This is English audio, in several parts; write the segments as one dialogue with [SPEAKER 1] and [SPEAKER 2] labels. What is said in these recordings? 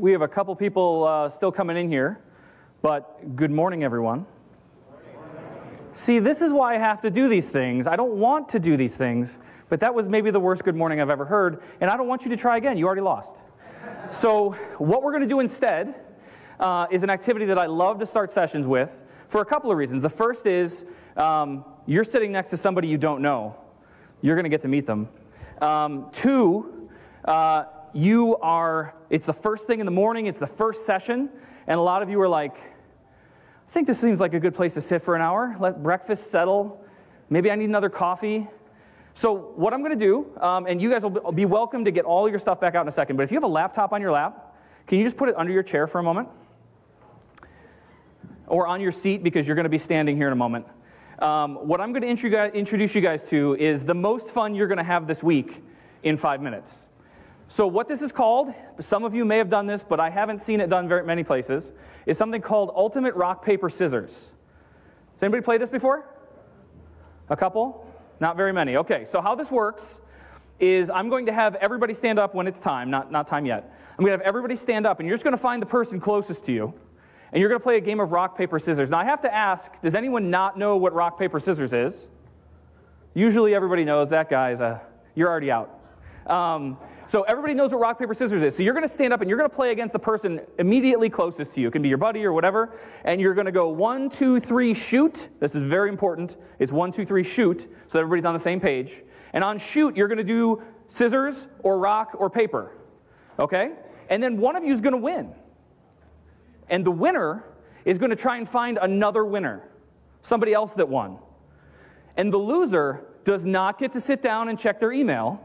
[SPEAKER 1] We have a couple people uh, still coming in here, but good morning, everyone. See, this is why I have to do these things. I don't want to do these things, but that was maybe the worst good morning I've ever heard, and I don't want you to try again. You already lost. So, what we're going to do instead uh, is an activity that I love to start sessions with for a couple of reasons. The first is um, you're sitting next to somebody you don't know, you're going to get to meet them. Um, two, uh, you are, it's the first thing in the morning, it's the first session, and a lot of you are like, I think this seems like a good place to sit for an hour, let breakfast settle. Maybe I need another coffee. So, what I'm going to do, um, and you guys will be welcome to get all your stuff back out in a second, but if you have a laptop on your lap, can you just put it under your chair for a moment? Or on your seat because you're going to be standing here in a moment. Um, what I'm going to introduce you guys to is the most fun you're going to have this week in five minutes. So, what this is called, some of you may have done this, but I haven't seen it done very many places, is something called Ultimate Rock, Paper, Scissors. Has anybody played this before? A couple? Not very many. Okay, so how this works is I'm going to have everybody stand up when it's time, not, not time yet. I'm going to have everybody stand up, and you're just going to find the person closest to you, and you're going to play a game of rock, paper, scissors. Now, I have to ask does anyone not know what rock, paper, scissors is? Usually everybody knows that guy's a, you're already out. Um, so everybody knows what rock, paper, scissors is. So you're going to stand up and you're going to play against the person immediately closest to you. It can be your buddy or whatever. And you're going to go one, two, three, shoot. This is very important. It's one, two, three, shoot. So everybody's on the same page. And on shoot, you're going to do scissors or rock or paper. Okay? And then one of you is going to win. And the winner is going to try and find another winner, somebody else that won. And the loser does not get to sit down and check their email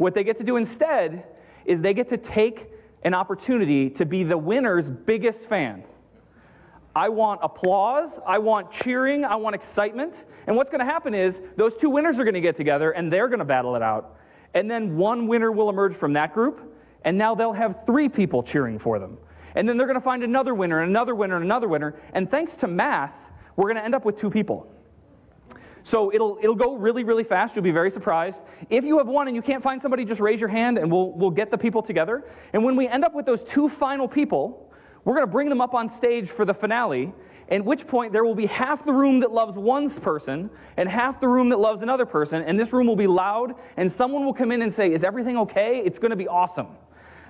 [SPEAKER 1] what they get to do instead is they get to take an opportunity to be the winner's biggest fan. I want applause, I want cheering, I want excitement. And what's going to happen is those two winners are going to get together and they're going to battle it out. And then one winner will emerge from that group, and now they'll have three people cheering for them. And then they're going to find another winner, and another winner, and another winner. And thanks to math, we're going to end up with two people. So it'll, it'll go really, really fast. You'll be very surprised. If you have one and you can't find somebody, just raise your hand and we'll, we'll get the people together. And when we end up with those two final people, we're going to bring them up on stage for the finale, at which point there will be half the room that loves one person and half the room that loves another person. And this room will be loud, and someone will come in and say, Is everything okay? It's going to be awesome.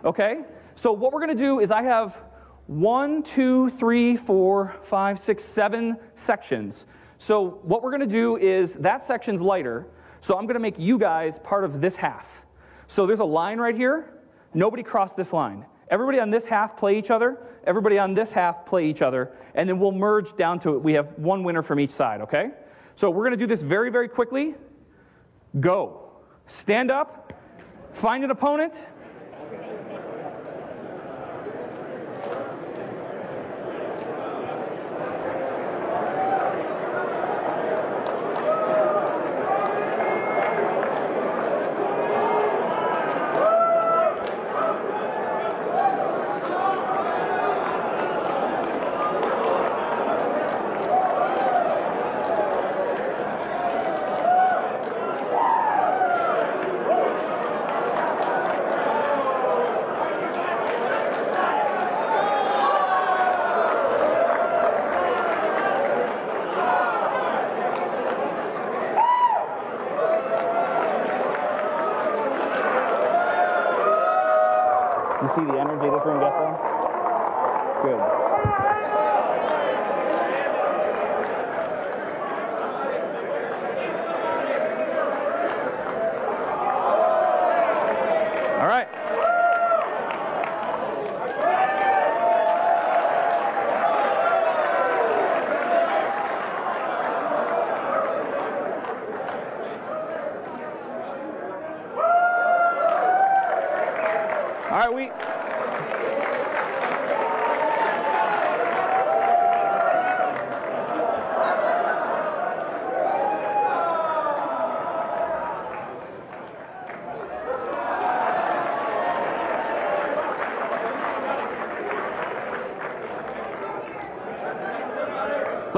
[SPEAKER 1] Okay? So what we're going to do is I have one, two, three, four, five, six, seven sections so what we're going to do is that section's lighter, so I'm going to make you guys part of this half. So there's a line right here. Nobody cross this line. Everybody on this half play each other. Everybody on this half play each other. And then we'll merge down to it. We have one winner from each side, okay? So we're going to do this very, very quickly. Go. Stand up. Find an opponent.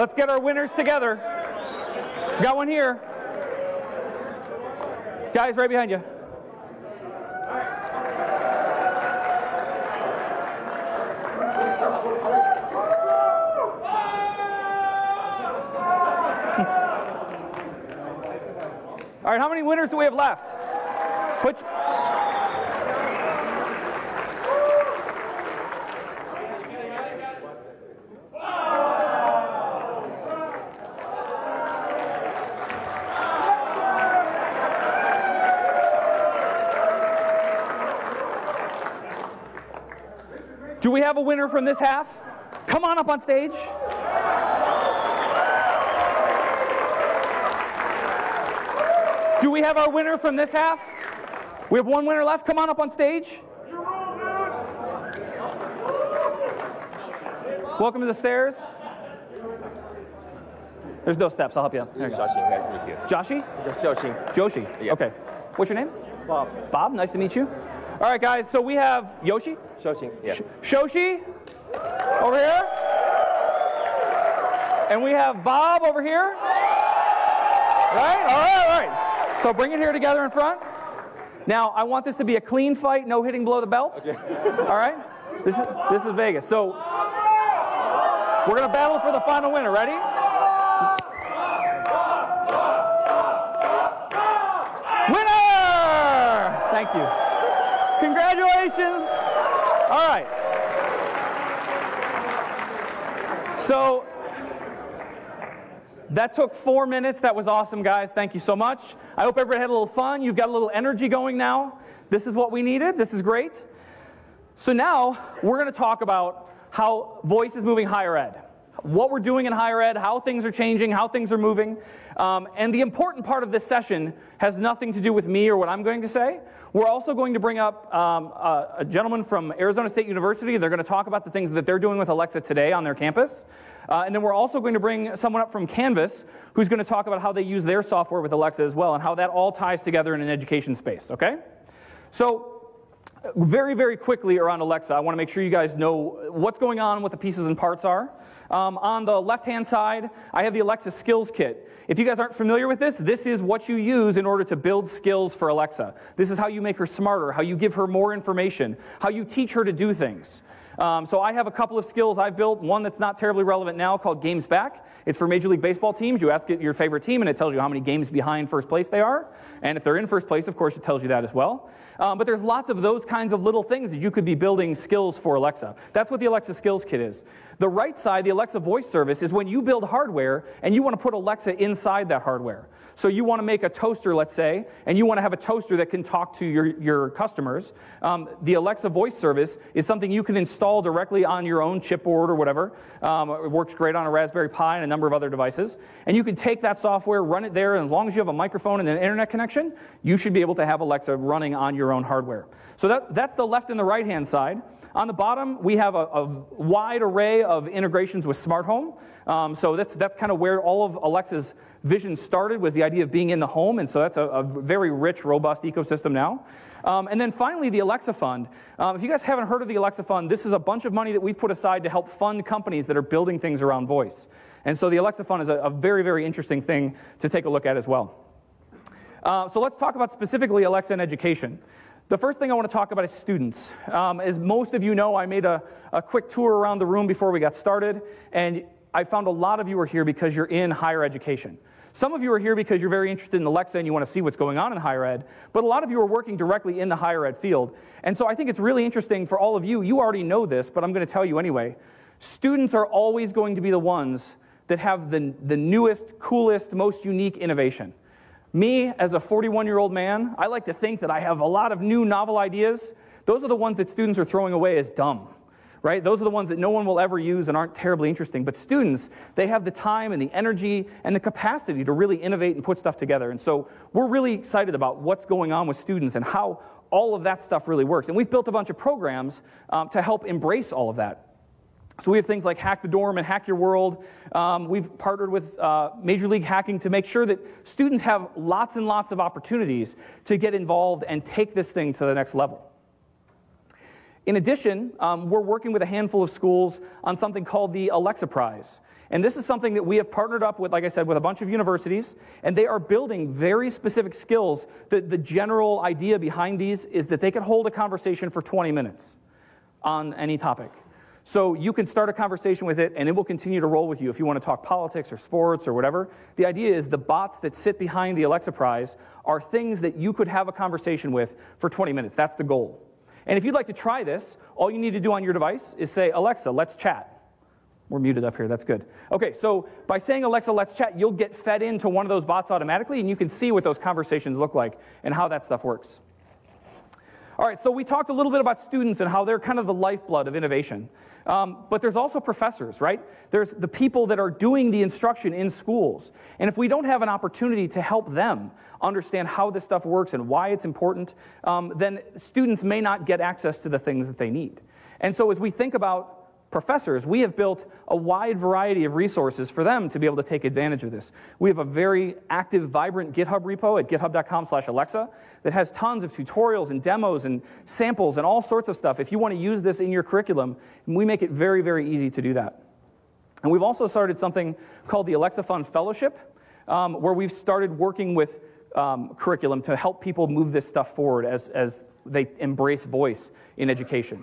[SPEAKER 1] Let's get our winners together. Got one here. Guys, right behind you. All right, how many winners do we have left? Put. Do winner from this half? Come on up on stage. Do we have our winner from this half? We have one winner left. Come on up on stage. Welcome to the stairs. There's no steps. I'll help you. out. There you go.
[SPEAKER 2] Nice to meet you.
[SPEAKER 1] Joshi?
[SPEAKER 2] Xiaoxing.
[SPEAKER 1] Joshi.
[SPEAKER 2] Yeah.
[SPEAKER 1] Okay. What's your name?
[SPEAKER 2] Bob.
[SPEAKER 1] Bob. Nice to meet you. All right, guys. So we have Yoshi,
[SPEAKER 2] Xiaoxing. Yeah.
[SPEAKER 1] Shoshi over here, and we have Bob over here. Right? All right, all right. So bring it here together in front. Now, I want this to be a clean fight, no hitting below the belt. All right? This is this is Vegas. So we're gonna battle for the final winner. Ready? Winner! Thank you. Congratulations. All right. So that took four minutes. That was awesome, guys. Thank you so much. I hope everybody had a little fun. You've got a little energy going now. This is what we needed. This is great. So now we're going to talk about how voice is moving higher ed, what we're doing in higher ed, how things are changing, how things are moving. Um, and the important part of this session has nothing to do with me or what I'm going to say. We're also going to bring up um, a, a gentleman from Arizona State University. They're going to talk about the things that they're doing with Alexa today on their campus. Uh, and then we're also going to bring someone up from Canvas who's going to talk about how they use their software with Alexa as well and how that all ties together in an education space, okay? So, very, very quickly around Alexa, I want to make sure you guys know what's going on, what the pieces and parts are. Um, on the left hand side, I have the Alexa Skills Kit. If you guys aren't familiar with this, this is what you use in order to build skills for Alexa. This is how you make her smarter, how you give her more information, how you teach her to do things. Um, so I have a couple of skills I've built. One that's not terribly relevant now called Games Back. It's for Major League Baseball teams. You ask it your favorite team, and it tells you how many games behind first place they are. And if they're in first place, of course, it tells you that as well. Um, but there's lots of those kinds of little things that you could be building skills for Alexa. That's what the Alexa Skills Kit is. The right side, the Alexa Voice Service, is when you build hardware and you want to put Alexa inside that hardware. So you want to make a toaster, let's say, and you want to have a toaster that can talk to your, your customers. Um, the Alexa voice service is something you can install directly on your own chipboard or whatever. Um, it works great on a Raspberry Pi and a number of other devices. And you can take that software, run it there, and as long as you have a microphone and an internet connection, you should be able to have Alexa running on your own hardware. So that, that's the left and the right hand side. On the bottom, we have a, a wide array of integrations with smart home. Um, so that's, that's kind of where all of Alexa's vision started was the idea of being in the home. And so that's a, a very rich, robust ecosystem now. Um, and then finally, the Alexa Fund. Um, if you guys haven't heard of the Alexa Fund, this is a bunch of money that we've put aside to help fund companies that are building things around voice. And so the Alexa Fund is a, a very, very interesting thing to take a look at as well. Uh, so let's talk about specifically Alexa in education. The first thing I want to talk about is students. Um, as most of you know, I made a, a quick tour around the room before we got started, and I found a lot of you are here because you're in higher education. Some of you are here because you're very interested in Alexa and you want to see what's going on in higher ed, but a lot of you are working directly in the higher ed field. And so I think it's really interesting for all of you. You already know this, but I'm going to tell you anyway. Students are always going to be the ones that have the, the newest, coolest, most unique innovation. Me, as a 41 year old man, I like to think that I have a lot of new, novel ideas. Those are the ones that students are throwing away as dumb right? Those are the ones that no one will ever use and aren't terribly interesting. But students, they have the time and the energy and the capacity to really innovate and put stuff together. And so we're really excited about what's going on with students and how all of that stuff really works. And we've built a bunch of programs um, to help embrace all of that. So we have things like Hack the Dorm and Hack Your World. Um, we've partnered with uh, Major League Hacking to make sure that students have lots and lots of opportunities to get involved and take this thing to the next level. In addition, um, we're working with a handful of schools on something called the Alexa Prize. And this is something that we have partnered up with, like I said, with a bunch of universities, and they are building very specific skills. The, the general idea behind these is that they can hold a conversation for 20 minutes on any topic. So you can start a conversation with it and it will continue to roll with you if you want to talk politics or sports or whatever. The idea is the bots that sit behind the Alexa Prize are things that you could have a conversation with for 20 minutes. That's the goal. And if you'd like to try this, all you need to do on your device is say, Alexa, let's chat. We're muted up here, that's good. Okay, so by saying Alexa, let's chat, you'll get fed into one of those bots automatically and you can see what those conversations look like and how that stuff works. All right, so we talked a little bit about students and how they're kind of the lifeblood of innovation. Um, but there's also professors, right? There's the people that are doing the instruction in schools. And if we don't have an opportunity to help them understand how this stuff works and why it's important, um, then students may not get access to the things that they need. And so as we think about professors, we have built a wide variety of resources for them to be able to take advantage of this. We have a very active, vibrant GitHub repo at github.com slash Alexa that has tons of tutorials and demos and samples and all sorts of stuff. If you want to use this in your curriculum, we make it very, very easy to do that. And we've also started something called the Alexa Fund Fellowship, um, where we've started working with um, curriculum to help people move this stuff forward as, as they embrace voice in education.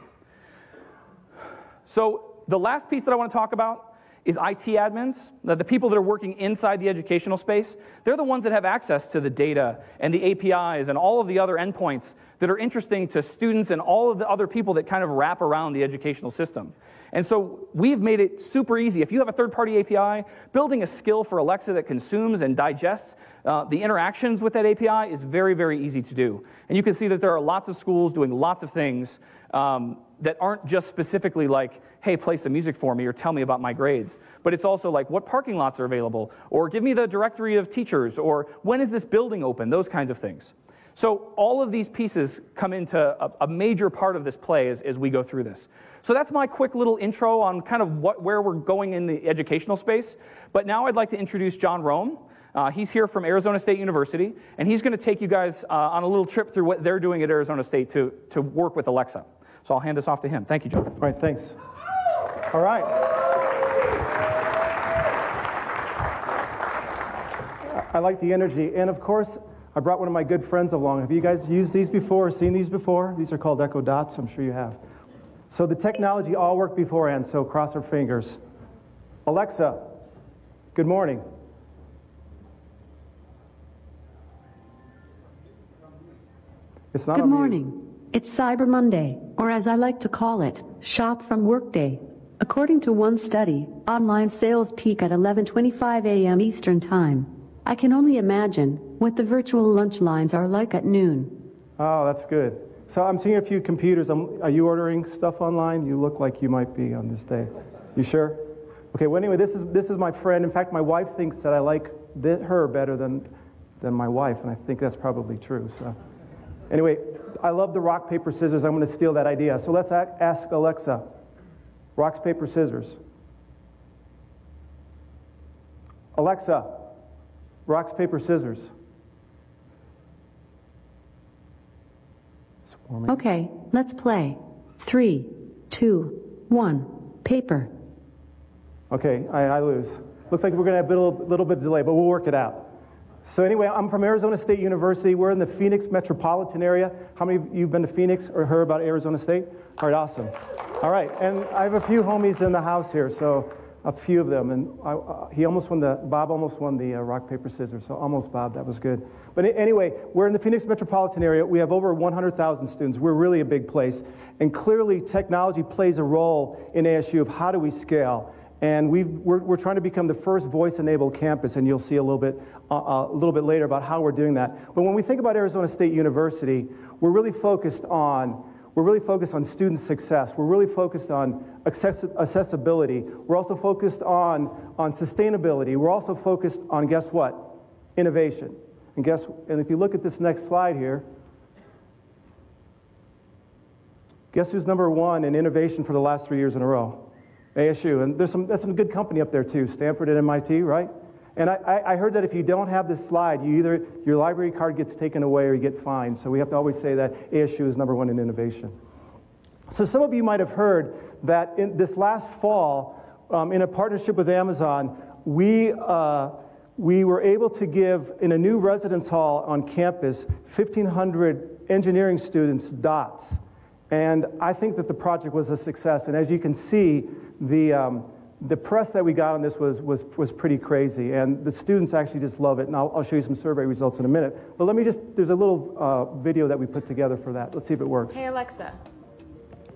[SPEAKER 1] So, the last piece that I want to talk about is IT admins, the people that are working inside the educational space. They're the ones that have access to the data and the APIs and all of the other endpoints that are interesting to students and all of the other people that kind of wrap around the educational system. And so we've made it super easy. If you have a third party API, building a skill for Alexa that consumes and digests uh, the interactions with that API is very, very easy to do. And you can see that there are lots of schools doing lots of things um, that aren't just specifically like, hey, play some music for me or tell me about my grades. But it's also like, what parking lots are available? Or give me the directory of teachers? Or when is this building open? Those kinds of things. So all of these pieces come into a, a major part of this play as, as we go through this. So that's my quick little intro on kind of what, where we're going in the educational space. But now I'd like to introduce John Rome. Uh, he's here from Arizona State University, and he's going to take you guys uh, on a little trip through what they're doing at Arizona State to, to work with Alexa. So I'll hand this off to him. Thank you, John.
[SPEAKER 2] All right, thanks. All right. I like the energy. And of course, I brought one of my good friends along. Have you guys used these before, seen these before? These are called Echo Dots. I'm sure you have. So the technology all worked beforehand, so cross our fingers. Alexa, good morning.
[SPEAKER 3] It's not Good morning. It's Cyber Monday, or as I like to call it, Shop from Workday. According to one study, online sales peak at 11:25 a.m. Eastern Time. I can only imagine what the virtual lunch lines are like at noon.
[SPEAKER 2] Oh, that's good. So I'm seeing a few computers. I'm, are you ordering stuff online? You look like you might be on this day. You sure? Okay. Well, anyway, this is this is my friend. In fact, my wife thinks that I like th- her better than than my wife, and I think that's probably true. So, anyway, I love the rock paper scissors. I'm going to steal that idea. So let's ask Alexa. Rocks paper scissors. Alexa. Rocks paper scissors.
[SPEAKER 3] Okay, let's play. Three, two, one. Paper.
[SPEAKER 2] Okay, I, I lose. Looks like we're going to have a little, little bit of delay, but we'll work it out. So anyway, I'm from Arizona State University. We're in the Phoenix metropolitan area. How many of you have been to Phoenix or heard about Arizona State? All right, awesome. All right, and I have a few homies in the house here, so a few of them. And I, uh, he almost won the, Bob almost won the uh, rock, paper, scissors. So almost, Bob, that was good. But anyway, we're in the Phoenix metropolitan area. We have over 100,000 students. We're really a big place. And clearly, technology plays a role in ASU of how do we scale. And we are we're trying to become the first voice-enabled campus, and you'll see a little bit uh, uh, a little bit later about how we're doing that. But when we think about Arizona State University, we're really focused on we're really focused on student success. We're really focused on accessibility. We're also focused on, on sustainability. We're also focused on, guess what? Innovation. And guess, and if you look at this next slide here, guess who's number one in innovation for the last three years in a row? ASU. And there's some, that's some good company up there too, Stanford and MIT, right? And I, I, heard that if you don't have this slide, you either your library card gets taken away or you get fined. So we have to always say that ASU is number one in innovation. So some of you might have heard that in this last fall, um, in a partnership with Amazon, we uh, we were able to give in a new residence hall on campus 1,500 engineering students dots. And I think that the project was a success. And as you can see, the, um, the press that we got on this was, was, was pretty crazy. And the students actually just love it. And I'll, I'll show you some survey results in a minute. But let me just, there's a little uh, video that we put together for that. Let's see if it works.
[SPEAKER 4] Hey, Alexa.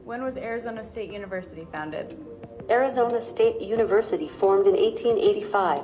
[SPEAKER 4] When was Arizona State University founded?
[SPEAKER 3] Arizona State University formed in 1885.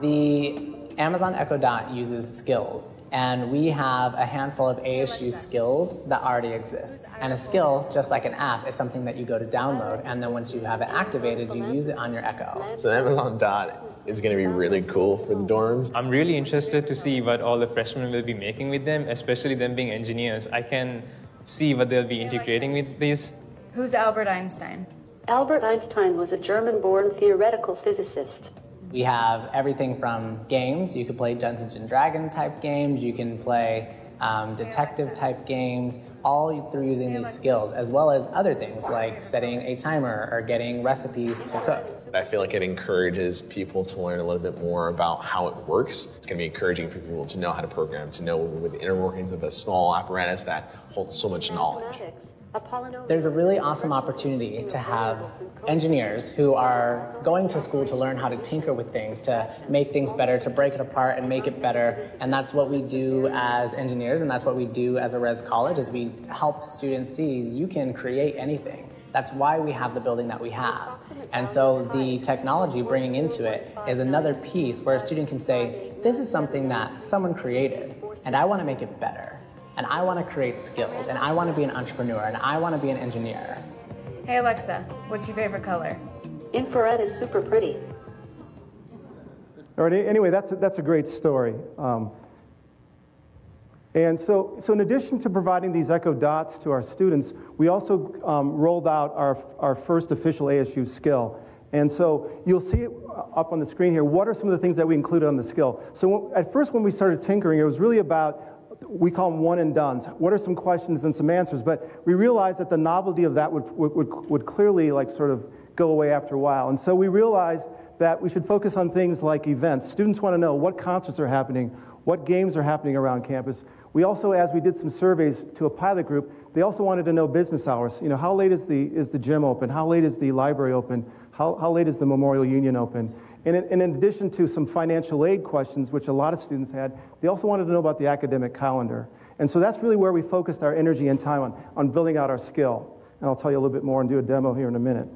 [SPEAKER 5] The Amazon Echo Dot uses skills, and we have a handful of ASU skills that already exist. And a skill, just like an app, is something that you go to download, and then once you have it activated, you use it on your Echo.
[SPEAKER 6] So Amazon Dot is going to be really cool for the dorms.
[SPEAKER 7] I'm really interested to see what all the freshmen will be making with them, especially them being engineers. I can see what they'll be integrating with these.
[SPEAKER 4] Who's Albert Einstein?
[SPEAKER 3] Albert Einstein was a German born theoretical physicist.
[SPEAKER 5] We have everything from games. You could play Dungeons and Dragon type games. You can play um, detective type games, all through using these skills, as well as other things like setting a timer or getting recipes to cook.
[SPEAKER 6] I feel like it encourages people to learn a little bit more about how it works. It's going to be encouraging for people to know how to program, to know with the inner workings of a small apparatus that holds so much knowledge.
[SPEAKER 5] There's a really awesome opportunity to have engineers who are going to school to learn how to tinker with things, to make things better, to break it apart and make it better. And that's what we do as engineers, and that's what we do as a res college is we help students see you can create anything. That's why we have the building that we have. And so the technology bringing into it is another piece where a student can say, this is something that someone created, and I want to make it better and I want to create skills, and I want to be an entrepreneur, and I want to be an engineer.
[SPEAKER 4] Hey Alexa, what's your favorite color?
[SPEAKER 3] Infrared is super pretty.
[SPEAKER 2] All right, anyway, that's a, that's a great story. Um, and so, so, in addition to providing these Echo Dots to our students, we also um, rolled out our, our first official ASU skill. And so you'll see it up on the screen here. What are some of the things that we included on the skill? So at first, when we started tinkering, it was really about we call them one and dones. What are some questions and some answers? But we realized that the novelty of that would, would, would clearly like sort of go away after a while. And so we realized that we should focus on things like events. Students want to know what concerts are happening, what games are happening around campus. We also, as we did some surveys to a pilot group, they also wanted to know business hours. You know, how late is the, is the gym open? How late is the library open? How, how late is the Memorial Union open? And in, addition to some financial aid questions, which a lot of students had, they also wanted to know about the academic calendar. And so that's really where we focused our energy and time on, on building out our skill. And I'll tell you a little bit more and do a demo here in a minute.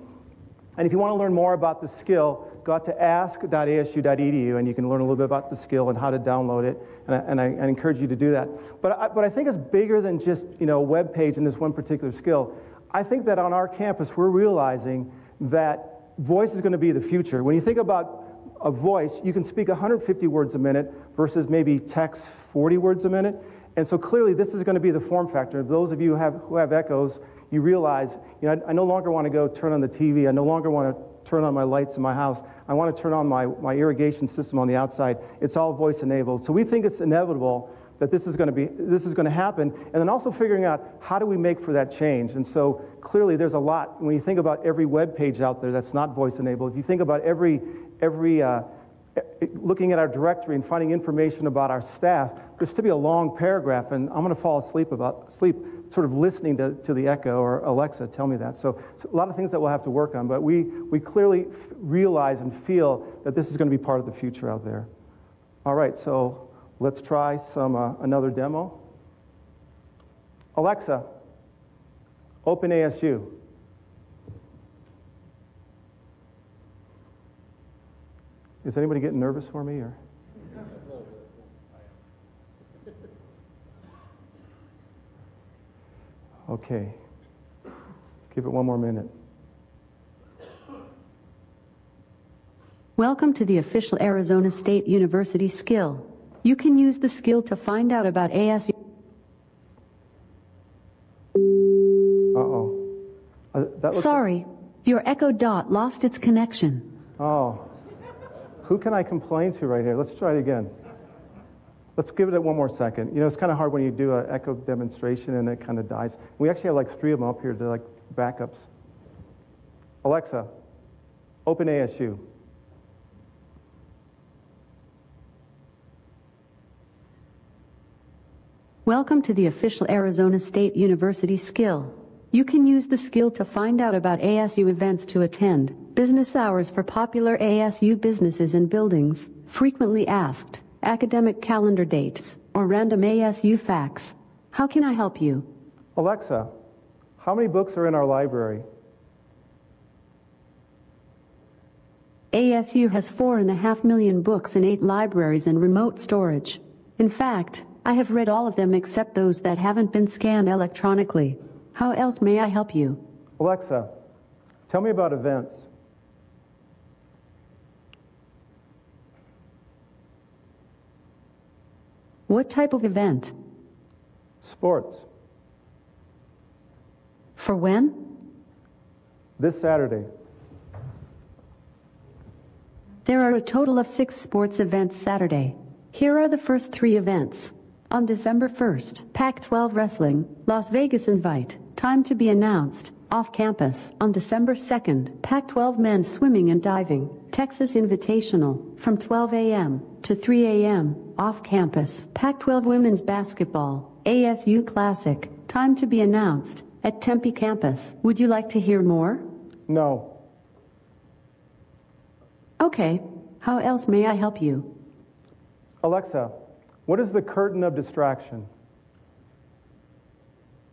[SPEAKER 2] And if you want to learn more about the skill, go out to ask.asu.edu and you can learn a little bit about the skill and how to download it. And I, and I, I encourage you to do that. But I, but I think it's bigger than just you know, a web page and this one particular skill. I think that on our campus, we're realizing that voice is going to be the future. When you think about a voice, you can speak 150 words a minute versus maybe text 40 words a minute. And so clearly, this is going to be the form factor. Those of you who have, who have echoes, you realize, you know, I, I no longer want to go turn on the TV. I no longer want to turn on my lights in my house. I want to turn on my, my irrigation system on the outside. It's all voice enabled. So we think it's inevitable that this is going to be this is going to happen and then also figuring out how do we make for that change. And so clearly there's a lot when you think about every web page out there that's not voice enabled if you think about every every uh, looking at our directory and finding information about our staff there's to be a long paragraph and i'm going to fall asleep about sleep sort of listening to, to the echo or alexa tell me that. So, so a lot of things that we'll have to work on but we we clearly realize and feel that this is going to be part of the future out there. All right so Let's try some uh, another demo. Alexa, open ASU. Is anybody getting nervous for me or? Okay. Give it one more minute.
[SPEAKER 3] Welcome to the official Arizona State University skill. You can use the skill to find out about ASU.
[SPEAKER 2] Uh-oh. Uh,
[SPEAKER 3] Sorry,
[SPEAKER 2] like...
[SPEAKER 3] your Echo Dot lost its connection.
[SPEAKER 2] Oh. Who can I complain to right here? Let's try it again. Let's give it one more second. You know, it's kind of hard when you do an echo demonstration and it kind of dies. We actually have like three of them up here to like backups. Alexa, open ASU.
[SPEAKER 3] Welcome to the official Arizona State University skill. You can use the skill to find out about ASU events to attend, business hours for popular ASU businesses and buildings, frequently asked, academic calendar dates, or random ASU facts. How can I help you?
[SPEAKER 2] Alexa, how many books are in our library?
[SPEAKER 3] ASU has four and a half million books in eight libraries and remote storage. In fact, I have read all of them except those that haven't been scanned electronically. How else may I help you?
[SPEAKER 2] Alexa, tell me about events.
[SPEAKER 3] What type of event?
[SPEAKER 2] Sports.
[SPEAKER 3] For when?
[SPEAKER 2] This Saturday.
[SPEAKER 3] There are a total of six sports events Saturday. Here are the first three events. On December 1st, Pac 12 Wrestling, Las Vegas Invite, time to be announced, off campus. On December 2nd, Pac 12 Men's Swimming and Diving, Texas Invitational, from 12 a.m. to 3 a.m., off campus. Pac 12 Women's Basketball, ASU Classic, time to be announced, at Tempe campus. Would you like to hear more?
[SPEAKER 2] No.
[SPEAKER 3] Okay. How else may I help you?
[SPEAKER 2] Alexa, what is the curtain of distraction?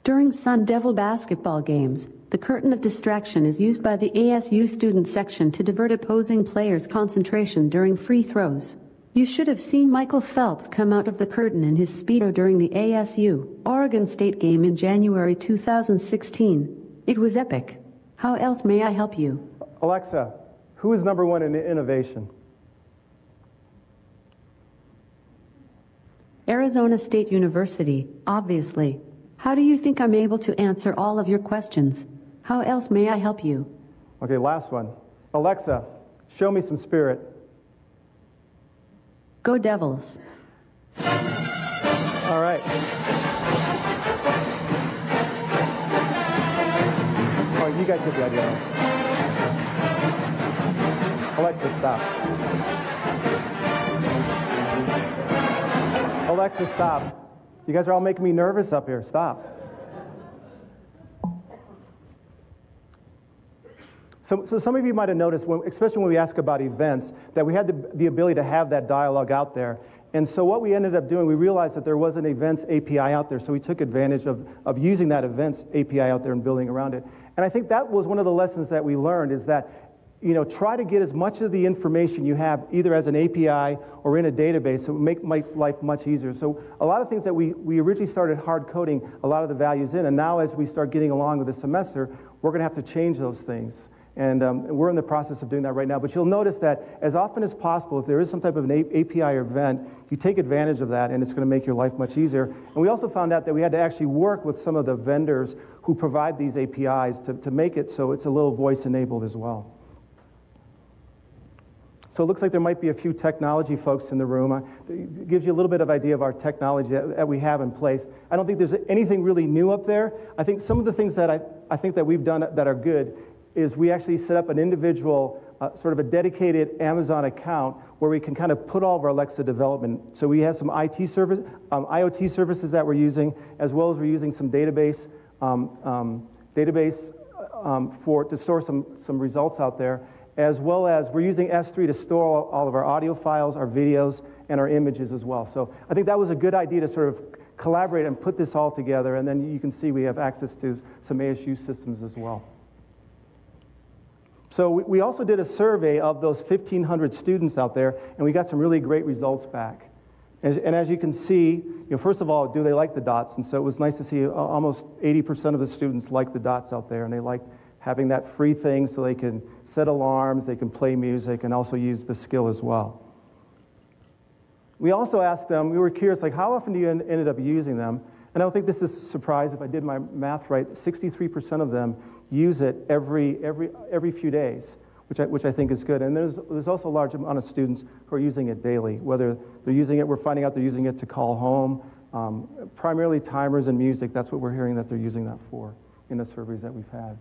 [SPEAKER 3] During Sun Devil basketball games, the curtain of distraction is used by the ASU student section to divert opposing players' concentration during free throws. You should have seen Michael Phelps come out of the curtain in his Speedo during the ASU Oregon State game in January 2016. It was epic. How else may I help you?
[SPEAKER 2] Alexa, who is number one in innovation?
[SPEAKER 3] Arizona State University, obviously. How do you think I'm able to answer all of your questions? How else may I help you?
[SPEAKER 2] Okay, last one. Alexa, show me some spirit.
[SPEAKER 3] Go Devils.
[SPEAKER 2] All right. Oh, you guys get the idea. Alexa, stop. Alexa, stop. You guys are all making me nervous up here. Stop. So, so some of you might have noticed, when, especially when we ask about events, that we had the, the ability to have that dialogue out there. And so what we ended up doing, we realized that there was an events API out there, so we took advantage of, of using that events API out there and building around it. And I think that was one of the lessons that we learned is that you know, try to get as much of the information you have either as an API or in a database to make my life much easier. So a lot of things that we, we originally started hard coding a lot of the values in, and now as we start getting along with the semester, we're going to have to change those things. And um, we're in the process of doing that right now. But you'll notice that as often as possible, if there is some type of an API or event, you take advantage of that, and it's going to make your life much easier. And we also found out that we had to actually work with some of the vendors who provide these APIs to, to make it so it's a little voice enabled as well. So it looks like there might be a few technology folks in the room. It gives you a little bit of idea of our technology that, that, we have in place. I don't think there's anything really new up there. I think some of the things that I, I think that we've done that are good is we actually set up an individual, uh, sort of a dedicated Amazon account where we can kind of put all of our Alexa development. So we have some IT service, um, IoT services that we're using, as well as we're using some database, um, um, database um, for to store some some results out there as well as we're using S3 to store all of our audio files, our videos, and our images as well. So I think that was a good idea to sort of collaborate and put this all together, and then you can see we have access to some ASU systems as well. So we also did a survey of those 1,500 students out there, and we got some really great results back. And, as you can see, you know, first of all, do they like the dots? And so it was nice to see uh, almost 80% of the students like the dots out there, and they like having that free thing so they can set alarms, they can play music, and also use the skill as well. We also asked them, we were curious, like, how often do you end, ended up using them? And I don't think this is a surprise if I did my math right. 63% of them use it every, every, every few days, which I, which I think is good. And there's, there's also a large amount of students who are using it daily, whether they're using it, we're finding out they're using it to call home, um, primarily timers and music. That's what we're hearing that they're using that for in the surveys that we've had.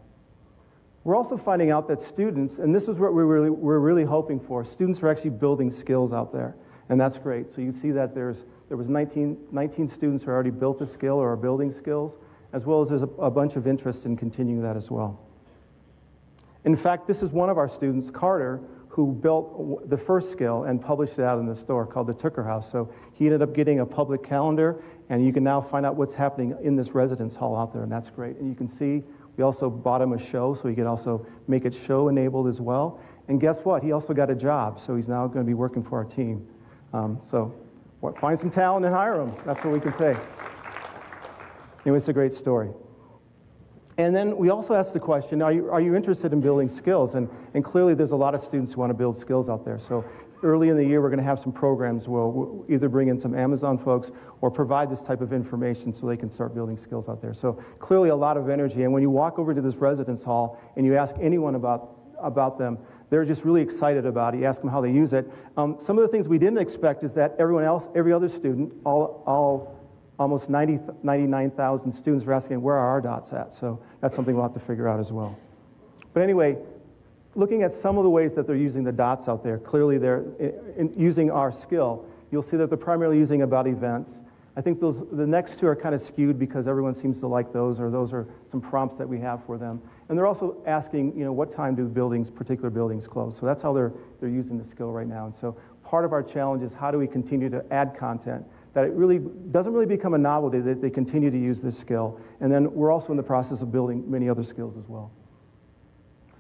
[SPEAKER 2] We're also finding out that students, and this is what we're really, we're really hoping for, students are actually building skills out there, and that's great. So you see that there's, there was 19, 19 students who already built a skill or are building skills, as well as there's a, a bunch of interest in continuing that as well. In fact, this is one of our students, Carter, who built the first skill and published it out in the store called the Tooker House. So he ended up getting a public calendar, and you can now find out what's happening in this residence hall out there, and that's great. And you can see we also bought him a show, so he could also make it show enabled as well. And guess what? He also got a job, so he's now going to be working for our team. Um, so what, find some talent and hire them. That's what we can say. Anyway, it's a great story. And then we also asked the question are you, are you interested in building skills? And, and clearly, there's a lot of students who want to build skills out there. So early in the year, we're going to have some programs where we'll either bring in some Amazon folks or provide this type of information so they can start building skills out there. So clearly, a lot of energy. And when you walk over to this residence hall and you ask anyone about, about them, they're just really excited about it. You ask them how they use it. Um, some of the things we didn't expect is that everyone else, every other student, all, all almost 90, 99,000 students are asking where are our dots at. So that's something we'll have to figure out as well. But anyway, looking at some of the ways that they're using the dots out there, clearly they're in, using our skill. You'll see that they're primarily using about events. I think those, the next two are kind of skewed because everyone seems to like those, or those are some prompts that we have for them. And they're also asking, you know, what time do buildings, particular buildings close? So that's how they're, they're using the skill right now. And so part of our challenge is how do we continue to add content that it really doesn't really become a novelty that they continue to use this skill. And then we're also in the process of building many other skills as well.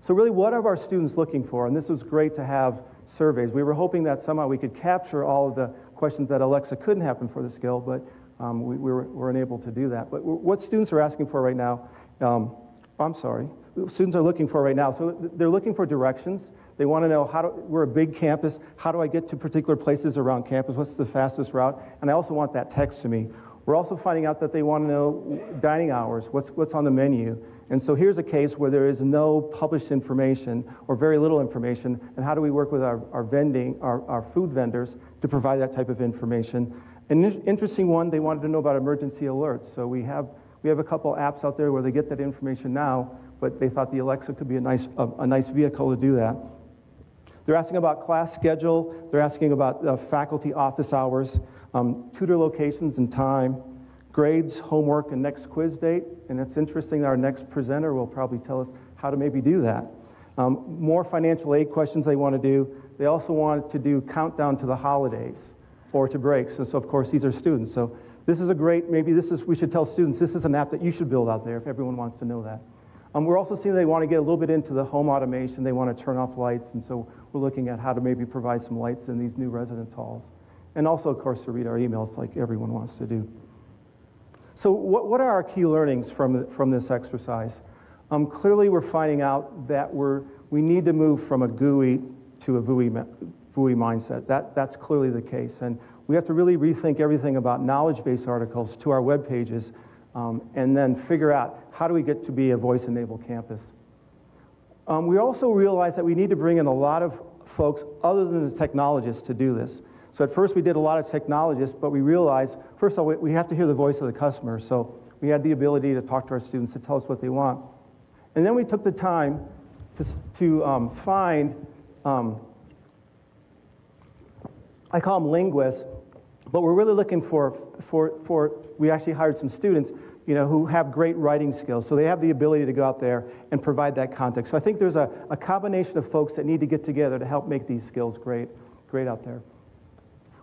[SPEAKER 2] So, really, what are our students looking for? And this was great to have surveys. We were hoping that somehow we could capture all of the questions that Alexa couldn't happen for the skill, but um, we, we, were, weren't able to do that. But what students are asking for right now, um, I'm sorry, students are looking for right now. So, they're looking for directions. They want to know how do, we're a big campus. How do I get to particular places around campus? What's the fastest route? And I also want that text to me. We're also finding out that they want to know dining hours, what's, what's on the menu. And so here's a case where there is no published information or very little information. And how do we work with our, our vending, our, our food vendors to provide that type of information? An interesting one, they wanted to know about emergency alerts. So we have, we have a couple apps out there where they get that information now, but they thought the Alexa could be a nice, a, a nice vehicle to do that. They're asking about class schedule. They're asking about uh, faculty office hours, um, tutor locations and time, grades, homework, and next quiz date. And it's interesting, our next presenter will probably tell us how to maybe do that. Um, more financial aid questions they want to do. They also want to do countdown to the holidays or to breaks. And so, of course, these are students. So this is a great, maybe this is, we should tell students this is an app that you should build out there if everyone wants to know that. Um, we're also seeing they want to get a little bit into the home automation. They want to turn off lights. And so we're looking at how to maybe provide some lights in these new residence halls. And also, of course, to read our emails like everyone wants to do. So, what, what are our key learnings from, from this exercise? Um, clearly, we're finding out that we're, we need to move from a GUI to a VUI, VUI mindset. That, that's clearly the case. And we have to really rethink everything about knowledge based articles to our web pages um, and then figure out how do we get to be a voice enabled campus. Um, we also realize that we need to bring in a lot of folks other than the technologists to do this. So at first we did a lot of technologists, but we realized, first of all, we have to hear the voice of the customer. So we had the ability to talk to our students to tell us what they want. And then we took the time to, to um, find, um, I call them linguists, but we're really looking for, for, for, we actually hired some students you know, who have great writing skills. So they have the ability to go out there and provide that context. So I think there's a, a combination of folks that need to get together to help make these skills great, great out there.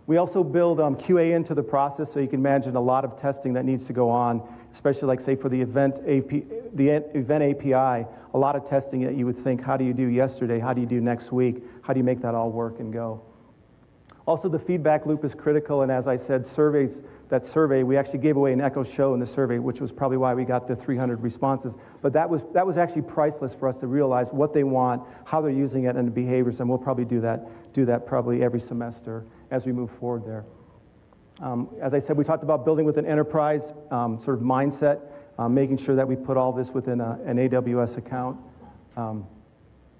[SPEAKER 2] We also build um, QA into the process, so you can imagine a lot of testing that needs to go on, especially like say for the event AP, the event API, a lot of testing that you would think, how do you do yesterday? How do you do next week? How do you make that all work and go? Also, the feedback loop is critical, and as I said, surveys, that survey, we actually gave away an Echo Show in the survey, which was probably why we got the 300 responses. But that was, that was actually priceless for us to realize what they want, how they're using it, and the behaviors, and we'll probably do that, do that probably every semester as we move forward there. Um, as I said, we talked about building with an enterprise um, sort of mindset, um, making sure that we put all this within a, an AWS account. Um,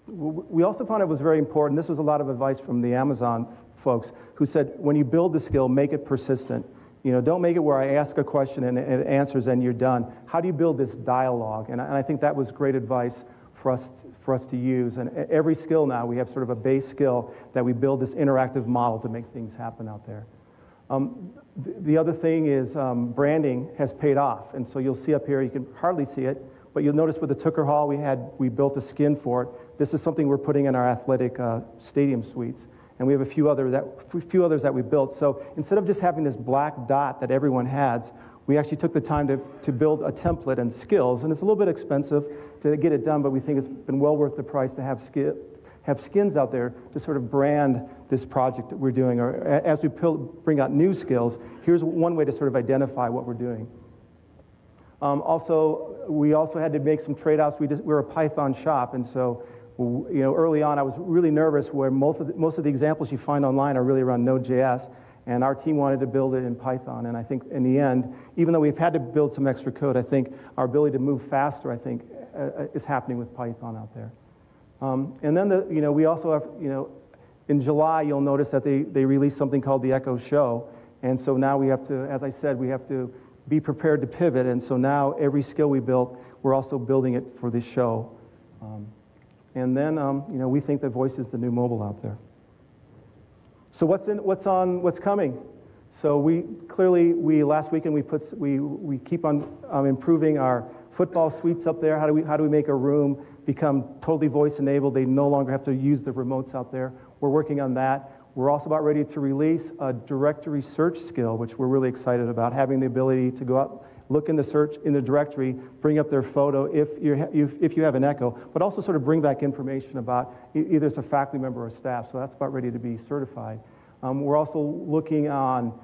[SPEAKER 2] we also found it was very important. This was a lot of advice from the Amazon folks who said, when you build the skill, make it persistent. You know, don't make it where I ask a question and it answers and you're done. How do you build this dialogue? And I think that was great advice for us, for us to use. And every skill now, we have sort of a base skill that we build this interactive model to make things happen out there. Um, th- the other thing is um, branding has paid off. And so you'll see up here, you can hardly see it, but you'll notice with the Tooker Hall, we, had, we built a skin for it. This is something we're putting in our athletic uh, stadium suites. And we have a few, other that, few others that we built. So instead of just having this black dot that everyone has, we actually took the time to, to build a template and skills. And it's a little bit expensive to get it done, but we think it's been well worth the price to have, ski, have skins out there to sort of brand this project that we're doing. Or as we bring out new skills, here's one way to sort of identify what we're doing. Um, also, we also had to make some trade-offs. We just, we're a Python shop, and so you know, early on, I was really nervous where most of, the, most of the examples you find online are really around Node.js, and our team wanted to build it in Python. And I think in the end, even though we've had to build some extra code, I think our ability to move faster, I think, uh, uh is happening with Python out there. Um, and then, the, you know, we also have, you know, in July, you'll notice that they, they released something called the Echo Show. And so now we have to, as I said, we have to be prepared to pivot. And so now every skill we built, we're also building it for this show. Um, and then, um, you know, we think that voice is the new mobile out there. So what's, in, what's on, what's coming? So we clearly, we last weekend we put, we, we keep on um, improving our football suites up there. How do we, how do we make a room become totally voice enabled? They no longer have to use the remotes out there. We're working on that. We're also about ready to release a directory search skill, which we're really excited about, having the ability to go out look in the search in the directory, bring up their photo if, you if you have an echo, but also sort of bring back information about either it's a faculty member or staff. So that's about ready to be certified. Um, we're also looking on,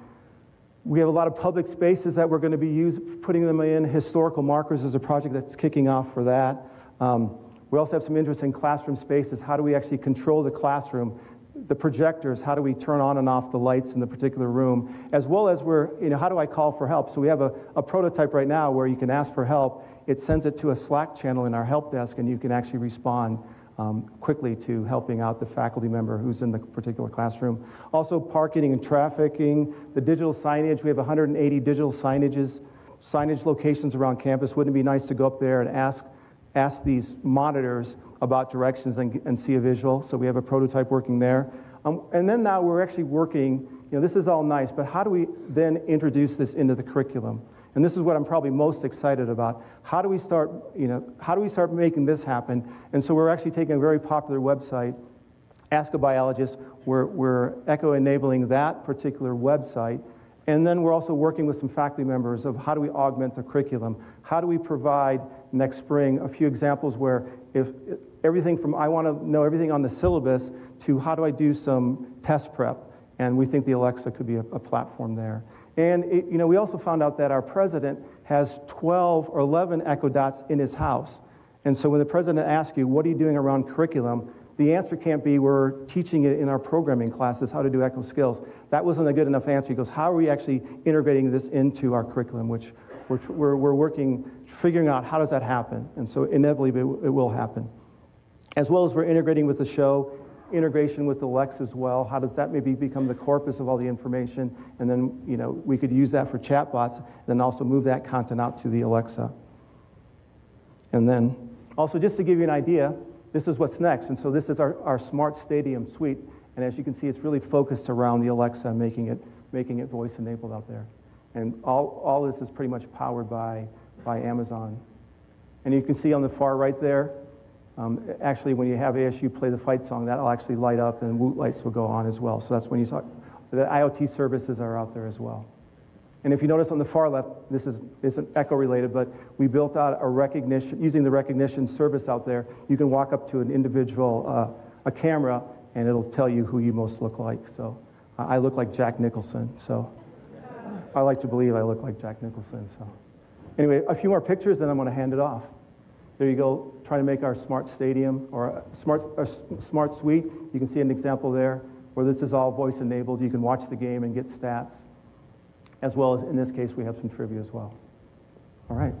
[SPEAKER 2] we have a lot of public spaces that we're going to be use, putting them in. Historical markers is a project that's kicking off for that. Um, we also have some interesting classroom spaces. How do we actually control the classroom the projectors, how do we turn on and off the lights in the particular room, as well as we're, you know, how do I call for help? So we have a, a prototype right now where you can ask for help. It sends it to a Slack channel in our help desk, and you can actually respond um, quickly to helping out the faculty member who's in the particular classroom. Also, parking and trafficking, the digital signage. We have 180 digital signages, signage locations around campus. Wouldn't it be nice to go up there and ask, ask these monitors about directions and, and see a visual. So we have a prototype working there. Um, and then now we're actually working, you know, this is all nice, but how do we then introduce this into the curriculum? And this is what I'm probably most excited about. How do we start, you know, how do we start making this happen? And so we're actually taking a very popular website, Ask a Biologist. We're, we're echo enabling that particular website. And then we're also working with some faculty members of how do we augment the curriculum? How do we provide next spring a few examples where if everything from I want to know everything on the syllabus to how do I do some test prep, and we think the Alexa could be a, a platform there. And it, you know, we also found out that our president has 12 or 11 Echo Dots in his house. And so when the president asks you, what are you doing around curriculum? The answer can't be we're teaching it in our programming classes how to do Echo skills. That wasn't a good enough answer. He goes, how are we actually integrating this into our curriculum, which we're, we're, we're working, figuring out how does that happen. And so inevitably it, will happen. As well as we're integrating with the show, integration with the Lex as well. How does that maybe become the corpus of all the information? And then, you know, we could use that for chatbots, then also move that content out to the Alexa. And then, also just to give you an idea, this is what's next. And so this is our, our smart stadium suite. And as you can see, it's really focused around the Alexa, making it, making it voice enabled out there. And all, all this is pretty much powered by, by Amazon. And you can see on the far right there, um, actually, when you have ASU play the fight song, that'll actually light up and Woot lights will go on as well. So that's when you talk, the IoT services are out there as well. And if you notice on the far left, this is, isn't echo related, but we built out a recognition, using the Rekognition service out there, you can walk up to an individual, uh, a camera, and it'll tell you who you most look like. So I look like Jack Nicholson. So I like to believe I look like Jack Nicholson. So anyway, a few more pictures, then I'm going to hand it off. There you go, trying to make our smart stadium or smart, a smart suite. You can see an example there where this is all voice enabled. You can watch the game and get stats, as well as in this case, we have some trivia as well. All right.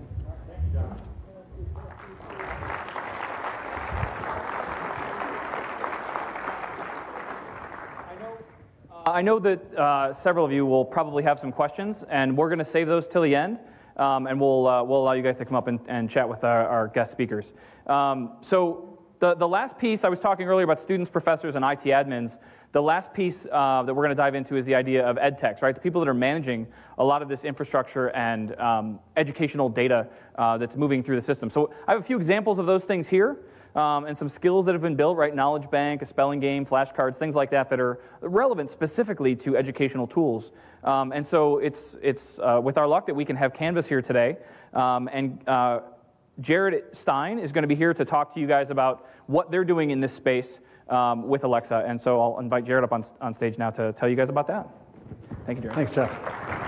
[SPEAKER 1] I know that uh, several of you will probably have some questions, and we're going to save those till the end um, and we'll, uh, we'll allow you guys to come up and, and chat with our, our guest speakers. Um, so the, the last piece, I was talking earlier about students, professors, and IT admins. The last piece uh, that we're going to dive into is the idea of ed techs, right? The people that are managing a lot of this infrastructure and um, educational data uh, that's moving through the system. So I have a few examples of those things here. Um, and some skills that have been built, right? Knowledge bank, a spelling game, flashcards, things like that that are relevant specifically to educational tools. Um, and so it's, it's uh, with our luck that we can have Canvas here today. Um, and uh, Jared Stein is going to be here to talk to you guys about what they're doing in this space um, with Alexa. And so I'll invite Jared up on, on stage now to tell you guys about that. Thank you, Jared.
[SPEAKER 8] Thanks, Jeff.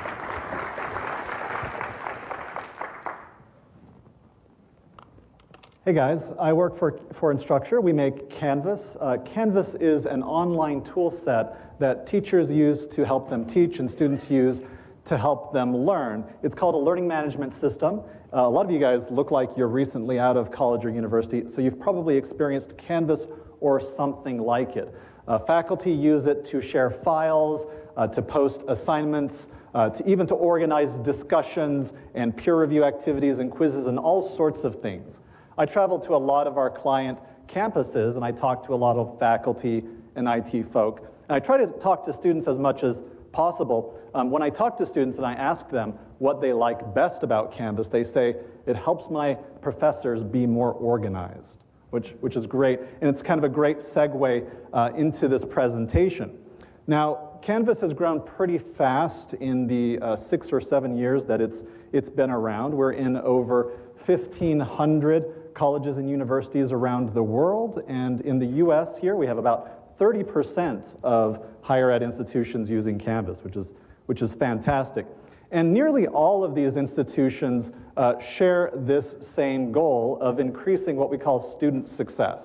[SPEAKER 8] Hey guys, I work for, for Instructure. We make Canvas. Uh, Canvas is an online tool set that teachers use to help them teach and students use to help them learn. It's called a learning management system. Uh, a lot of you guys look like you're recently out of college or university, so you've probably experienced Canvas or something like it. Uh, faculty use it to share files, uh, to post assignments, uh, to even to organize discussions and peer review activities and quizzes and all sorts of things. I travel to a lot of our client campuses and I talk to a lot of faculty and IT folk. And I try to talk to students as much as possible. Um, when I talk to students and I ask them what they like best about Canvas, they say, it helps my professors be more organized, which, which is great. And it's kind of a great segue uh, into this presentation. Now, Canvas has grown pretty fast in the uh, six or seven years that it's, it's been around. We're in over 1,500 colleges and universities around the world. And in the US here, we have about 30% of higher ed institutions using Canvas, which is, which is fantastic. And nearly all of these institutions uh, share this same goal of increasing what we call student success.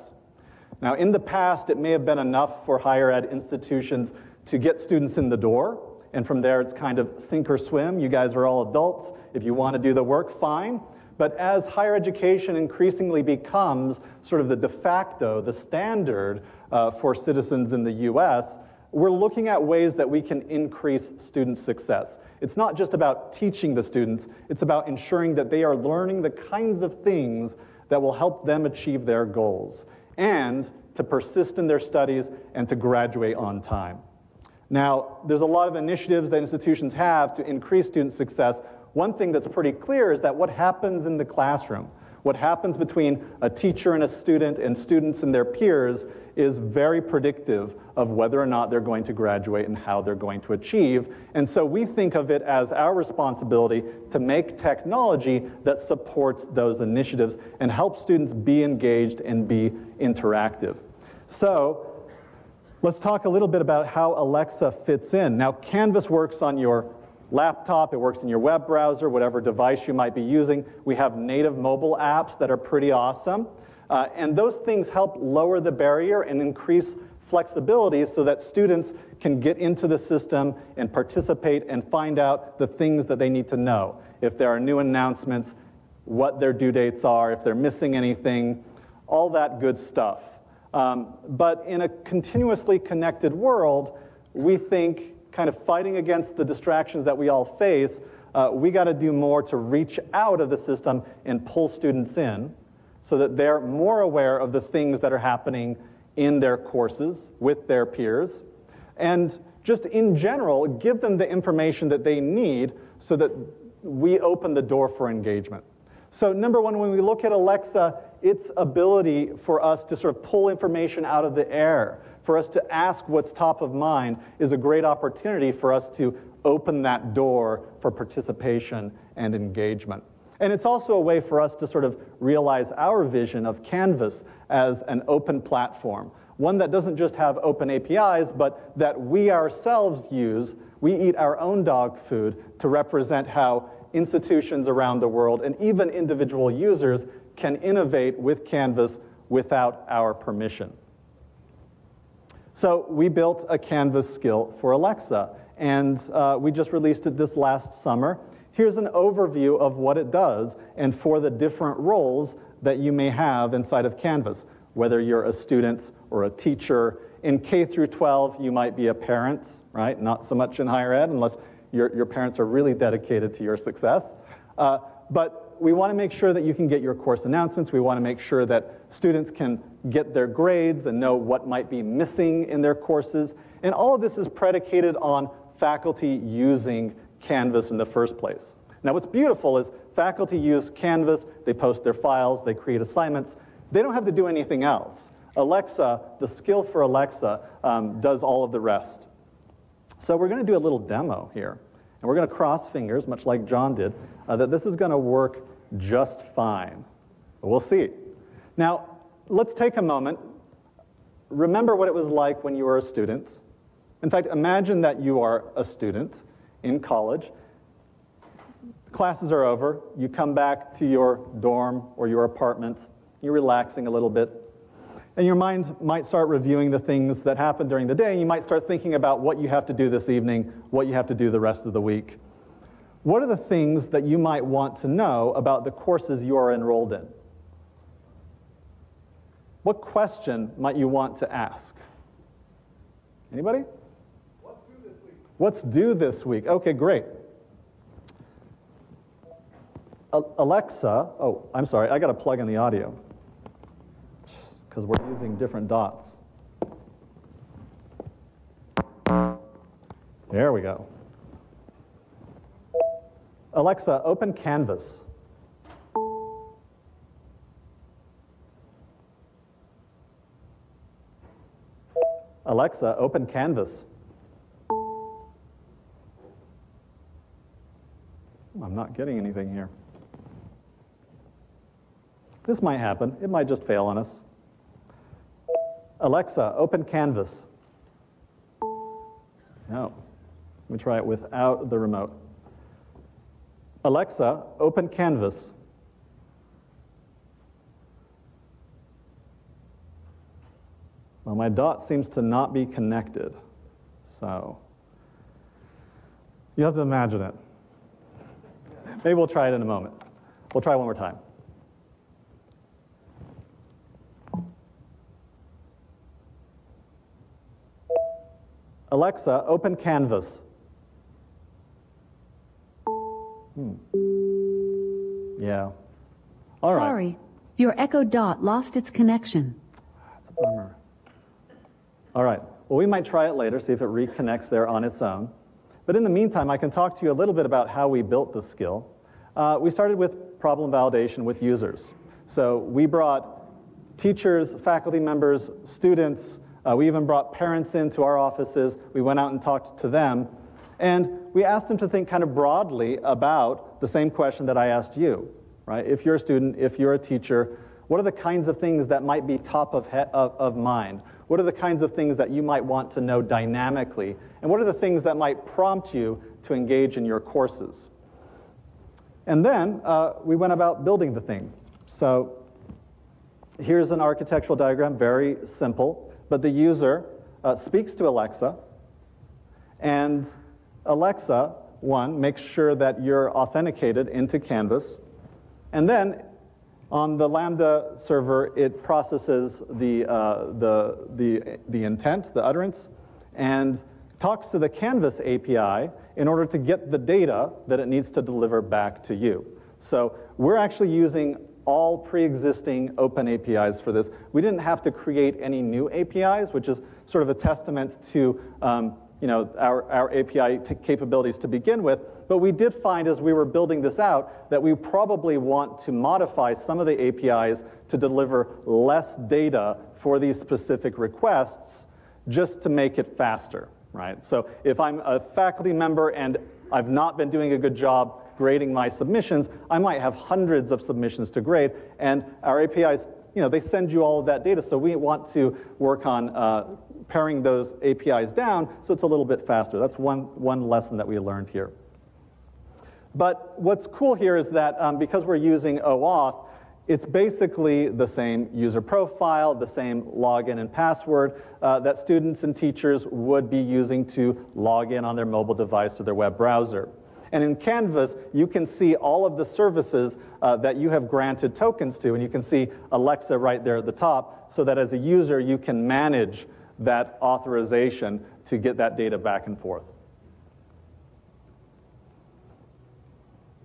[SPEAKER 8] Now, in the past, it may have been enough for higher ed institutions to get students in the door, and from there it's kind of sink or swim. You guys are all adults. If you want to do the work, fine. But as higher education increasingly becomes sort of the de facto, the standard uh, for citizens in the US, we're looking at ways that we can increase student success. It's not just about teaching the students, it's about ensuring that they are learning the kinds of things that will help them achieve their goals and to persist in their studies and to graduate on time. Now, there's a lot of initiatives that institutions have to increase student success, one thing that's pretty clear is that what happens in the classroom, what happens between a teacher and a student and students and their peers is very predictive of whether or not they're going to graduate and how they're going to achieve. And so we think of it as our responsibility to make technology that supports those initiatives and helps students be engaged and be interactive. So let's talk a little bit about how Alexa fits in. Now, Canvas works on your laptop, it works in your web browser, whatever device you might be using. We have native mobile apps that are pretty awesome. Uh, and those things help lower the barrier and increase flexibility so that students can get into the system and participate and find out the things that they need to know. If there are new announcements, what their due dates are, if they're missing anything, all that good stuff. Um, but in a continuously connected world, we think kind of fighting against the distractions that we all face, uh, we got to do more to reach out of the system and pull students in so that they're more aware of the things that are happening in their courses with their peers. And just in general, give them the information that they need so that we open the door for engagement. So, number one, when we look at Alexa, its ability for us to sort of pull information out of the air, for us to ask what's top of mind is a great opportunity for us to open that door for participation and engagement. And it's also a way for us to sort of realize our vision of Canvas as an open platform, one that doesn't just have open APIs, but that we ourselves use. We eat our own dog food to represent how institutions around the world and even individual users can innovate with Canvas without our permission. So we built a Canvas skill for Alexa, and uh, we just released it this last summer. Here's an overview of what it does and for the different roles that you may have inside of Canvas, whether you're a student or a teacher. In K through 12, you might be a parent, right? Not so much in higher ed, unless your, your parents are really dedicated to your success. Uh, but we want to make sure that you can get your course announcements. We want to make sure that students can get their grades and know what might be missing in their courses. And all of this is predicated on faculty using Canvas in the first place. Now, what's beautiful is faculty use Canvas, they post their files, they create assignments. They don't have to do anything else. Alexa, the skill for Alexa, um, does all of the rest. So we're going to do a little demo here. And we're going to cross fingers, much like John did, uh, that this is going to work just fine. We'll see. Now, let's take a moment. Remember what it was like when you were a student. In fact, imagine that you are a student in college. Classes are over. You come back to your dorm or your apartment. You're relaxing a little bit. And your mind might start reviewing the things that happened during the day, and you might start thinking about what you have to do this evening, what you have to do the rest of the week. What are the things that you might want to know about the courses you are enrolled in? What question might you want to ask? Anybody? What's due this week? What's due this week? Okay, great. Alexa, oh, I'm sorry, I got to plug in the audio because we're using different dots. There we go. Alexa, open Canvas. Alexa, open Canvas. I'm not getting anything here. This might happen. It might just fail on us. Alexa, open Canvas. No. Let me try it without the remote. Alexa, open Canvas. Well, my dot seems to not be connected. So, you have to imagine it. Maybe we'll try it in a moment. We'll try one more time. Alexa, open Canvas. Hmm. Yeah.
[SPEAKER 3] All Sorry, right. your Echo Dot lost its connection.
[SPEAKER 8] That's a bummer. All right. Well, we might try it later, see if it reconnects there on its own. But in the meantime, I can talk to you a little bit about how we built the skill. Uh, we started with problem validation with users. So we brought teachers, faculty members, students, uh, we even brought parents into our offices. We went out and talked to them. And we asked them to think kind of broadly about the same question that I asked you, right? If you're a student, if you're a teacher, what are the kinds of things that might be top of, he- of, of mind? What are the kinds of things that you might want to know dynamically? And what are the things that might prompt you to engage in your courses? And then uh, we went about building the thing. So here's an architectural diagram, very simple. But the user uh, speaks to Alexa, and Alexa, one, makes sure that you're authenticated into Canvas. And then on the Lambda server, it processes the, uh, the, the, the intent, the utterance, and talks to the Canvas API in order to get the data that it needs to deliver back to you. So we're actually using all pre-existing open APIs for this. We didn't have to create any new APIs, which is sort of a testament to um, you know, our, our API capabilities to begin with. But we did find as we were building this out that we probably want to modify some of the APIs to deliver less data for these specific requests just to make it faster, right? So if I'm a faculty member and I've not been doing a good job grading my submissions, I might have hundreds of submissions to grade, and our APIs, you know, they send you all of that data, so we want to work on uh, paring those APIs down so it's a little bit faster. That's one, one lesson that we learned here. But what's cool here is that um, because we're using OAuth, it's basically the same user profile, the same login and password uh, that students and teachers would be using to log in on their mobile device to their web browser. And in Canvas, you can see all of the services uh, that you have granted tokens to, and you can see Alexa right there at the top, so that as a user, you can manage that authorization to get that data back and forth.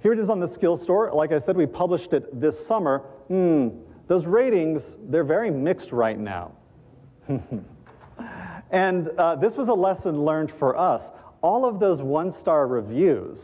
[SPEAKER 8] here it is on the skill store. Like I said, we published it this summer. Hmm, those ratings, they're very mixed right now. and uh, this was a lesson learned for us. All of those one star reviews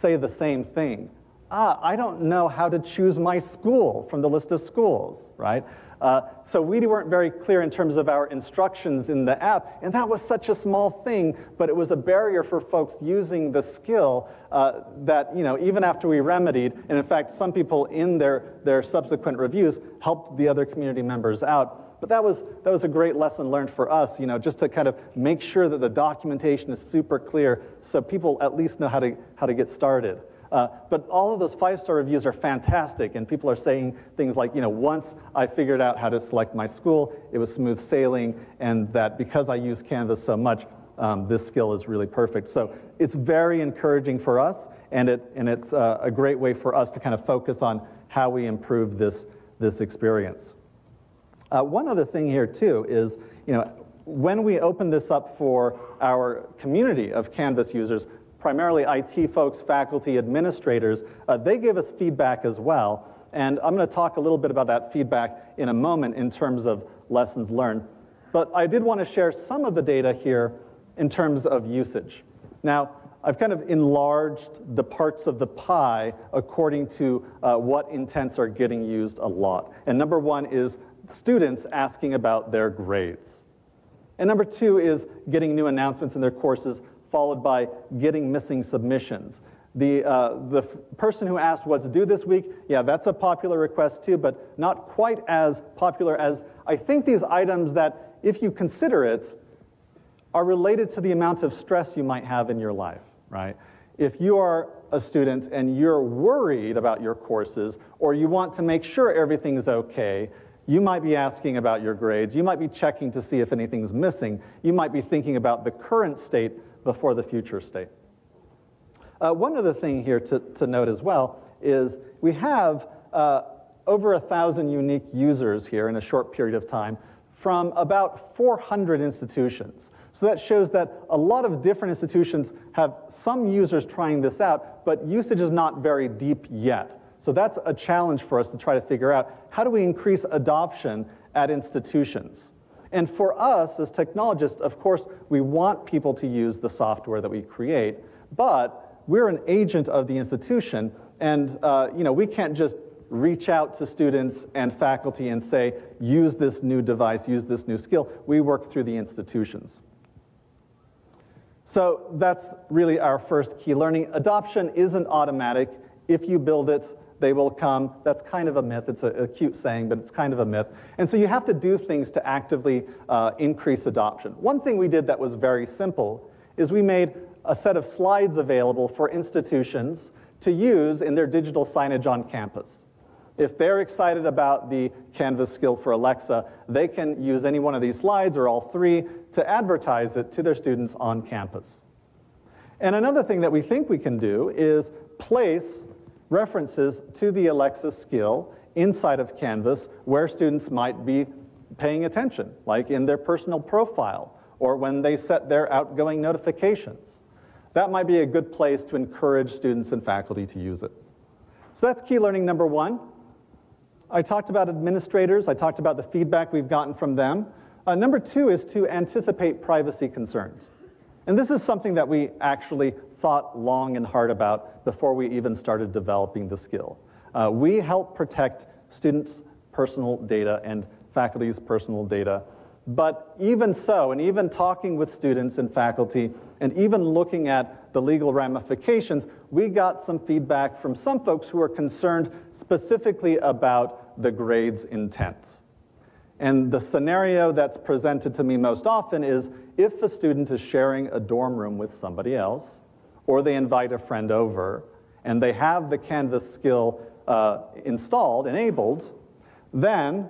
[SPEAKER 8] say the same thing. Ah, I don't know how to choose my school from the list of schools, right? Uh, so we weren't very clear in terms of our instructions in the app, and that was such a small thing, but it was a barrier for folks using the skill uh, that, you know, even after we remedied, and in fact, some people in their, their subsequent reviews helped the other community members out. But that was, that was a great lesson learned for us, you know, just to kind of make sure that the documentation is super clear so people at least know how to, how to get started. Uh, but all of those five-star reviews are fantastic, and people are saying things like, you know, once I figured out how to select my school, it was smooth sailing, and that because I use Canvas so much, um, this skill is really perfect. So it's very encouraging for us, and, it, and it's uh, a great way for us to kind of focus on how we improve this, this experience. Uh, one other thing here, too, is, you know, when we open this up for our community of Canvas users, primarily IT folks, faculty, administrators, uh, they give us feedback as well. And I'm going to talk a little bit about that feedback in a moment in terms of lessons learned. But I did want to share some of the data here in terms of usage. Now, I've kind of enlarged the parts of the pie according to uh, what intents are getting used a lot. And number one is students asking about their grades. And number two is getting new announcements in their courses followed by getting missing submissions. The, uh, the person who asked what's due this week, yeah, that's a popular request too, but not quite as popular as I think these items that, if you consider it, are related to the amount of stress you might have in your life, right? If you are a student and you're worried about your courses, or you want to make sure everything's okay, you might be asking about your grades. You might be checking to see if anything's missing. You might be thinking about the current state before the future state. Uh, one other thing here to, to note as well is we have uh, over a thousand unique users here in a short period of time from about 400 institutions. So that shows that a lot of different institutions have some users trying this out, but usage is not very deep yet. So that's a challenge for us to try to figure out how do we increase adoption at institutions. And for us as technologists, of course, we want people to use the software that we create, but we're an agent of the institution, and uh, you know, we can't just reach out to students and faculty and say, use this new device, use this new skill. We work through the institutions. So that's really our first key learning. Adoption isn't automatic. If you build it, they will come. That's kind of a myth. It's a, a, cute saying, but it's kind of a myth. And so you have to do things to actively uh, increase adoption. One thing we did that was very simple is we made a set of slides available for institutions to use in their digital signage on campus. If they're excited about the Canvas skill for Alexa, they can use any one of these slides or all three to advertise it to their students on campus. And another thing that we think we can do is place references to the Alexa skill inside of Canvas where students might be paying attention, like in their personal profile or when they set their outgoing notifications. That might be a good place to encourage students and faculty to use it. So that's key learning number one. I talked about administrators. I talked about the feedback we've gotten from them. Uh, number two is to anticipate privacy concerns. And this is something that we actually thought long and hard about before we even started developing the skill. Uh, we help protect students' personal data and faculty's personal data. But even so, and even talking with students and faculty, and even looking at the legal ramifications, we got some feedback from some folks who are concerned specifically about the grade's intent. And the scenario that's presented to me most often is if a student is sharing a dorm room with somebody else, or they invite a friend over, and they have the Canvas skill uh, installed, enabled, then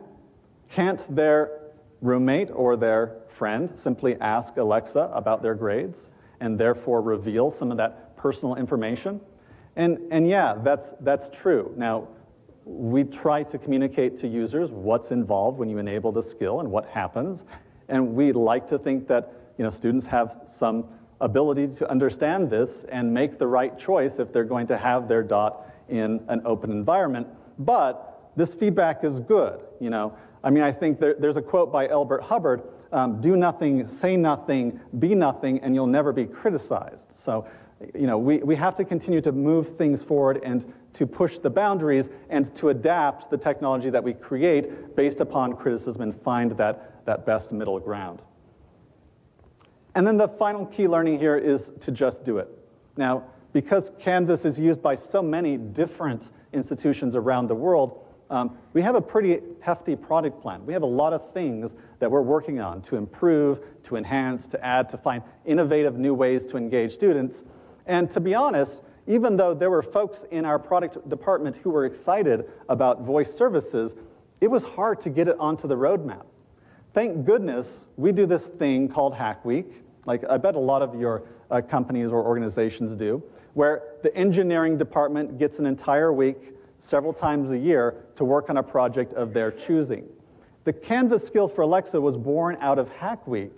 [SPEAKER 8] can't their roommate or their friend simply ask Alexa about their grades and therefore reveal some of that personal information? And, and yeah, that's, that's true. Now, we try to communicate to users what's involved when you enable the skill and what happens. And we like to think that you know, students have some ability to understand this and make the right choice if they're going to have their dot in an open environment. But this feedback is good, you know. I mean, I think there, there's a quote by Elbert Hubbard, um, do nothing, say nothing, be nothing, and you'll never be criticized. So, you know, we, we have to continue to move things forward and to push the boundaries and to adapt the technology that we create based upon criticism and find that, that best middle ground. And then the final key learning here is to just do it. Now, because Canvas is used by so many different institutions around the world, um, we have a pretty hefty product plan. We have a lot of things that we're working on to improve, to enhance, to add, to find innovative new ways to engage students. And to be honest, even though there were folks in our product department who were excited about voice services, it was hard to get it onto the roadmap. Thank goodness we do this thing called Hack Week, like I bet a lot of your uh, companies or organizations do, where the engineering department gets an entire week, several times a year, to work on a project of their choosing. The Canvas skill for Alexa was born out of Hack Week,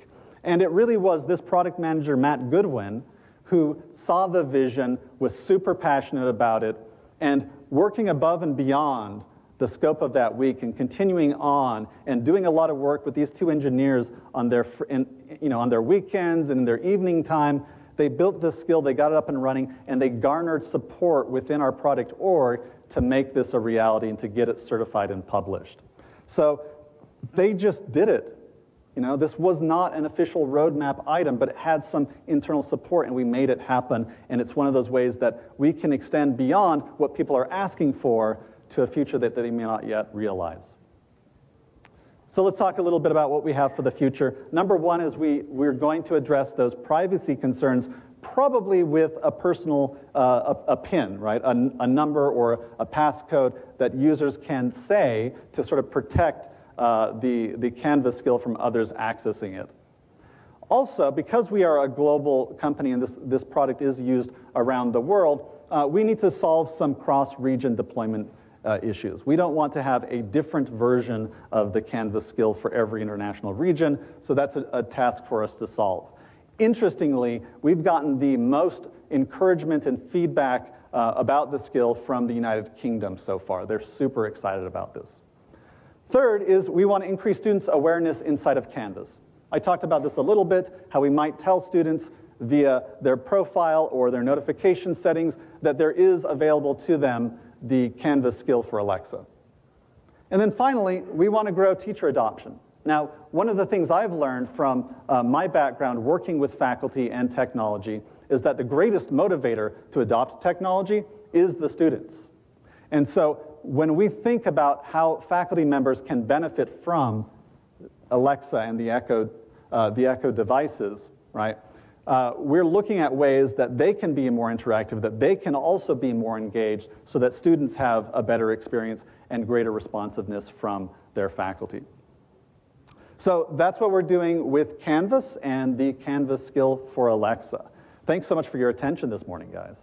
[SPEAKER 8] and it really was this product manager, Matt Goodwin, who saw the vision, was super passionate about it, and working above and beyond the scope of that week and continuing on and doing a lot of work with these two engineers on their, in, you know, on their weekends and in their evening time. They built this skill, they got it up and running, and they garnered support within our product org to make this a reality and to get it certified and published. So they just did it. You know, this was not an official roadmap item, but it had some internal support, and we made it happen. And it's one of those ways that we can extend beyond what people are asking for to a future that they may not yet realize. So let's talk a little bit about what we have for the future. Number one is we, we're going to address those privacy concerns probably with a personal, uh, a, a, PIN, right? A, a, number or a passcode that users can say to sort of protect uh, the, the Canvas skill from others accessing it. Also, because we are a global company and this, this product is used around the world, uh, we need to solve some cross-region deployment uh, issues. We don't want to have a different version of the Canvas skill for every international region, so that's a, a task for us to solve. Interestingly, we've gotten the most encouragement and feedback uh, about the skill from the United Kingdom so far. They're super excited about this. Third is we want to increase students' awareness inside of Canvas. I talked about this a little bit, how we might tell students via their profile or their notification settings that there is available to them the Canvas skill for Alexa. And then finally, we want to grow teacher adoption. Now, one of the things I've learned from uh, my background working with faculty and technology is that the greatest motivator to adopt technology is the students. And so when we think about how faculty members can benefit from Alexa and the Echo, uh, the Echo devices, right? Uh, we're looking at ways that they can be more interactive, that they can also be more engaged, so that students have a better experience and greater responsiveness from their faculty. So that's what we're doing with Canvas and the Canvas skill for Alexa. Thanks so much for your attention this morning, guys.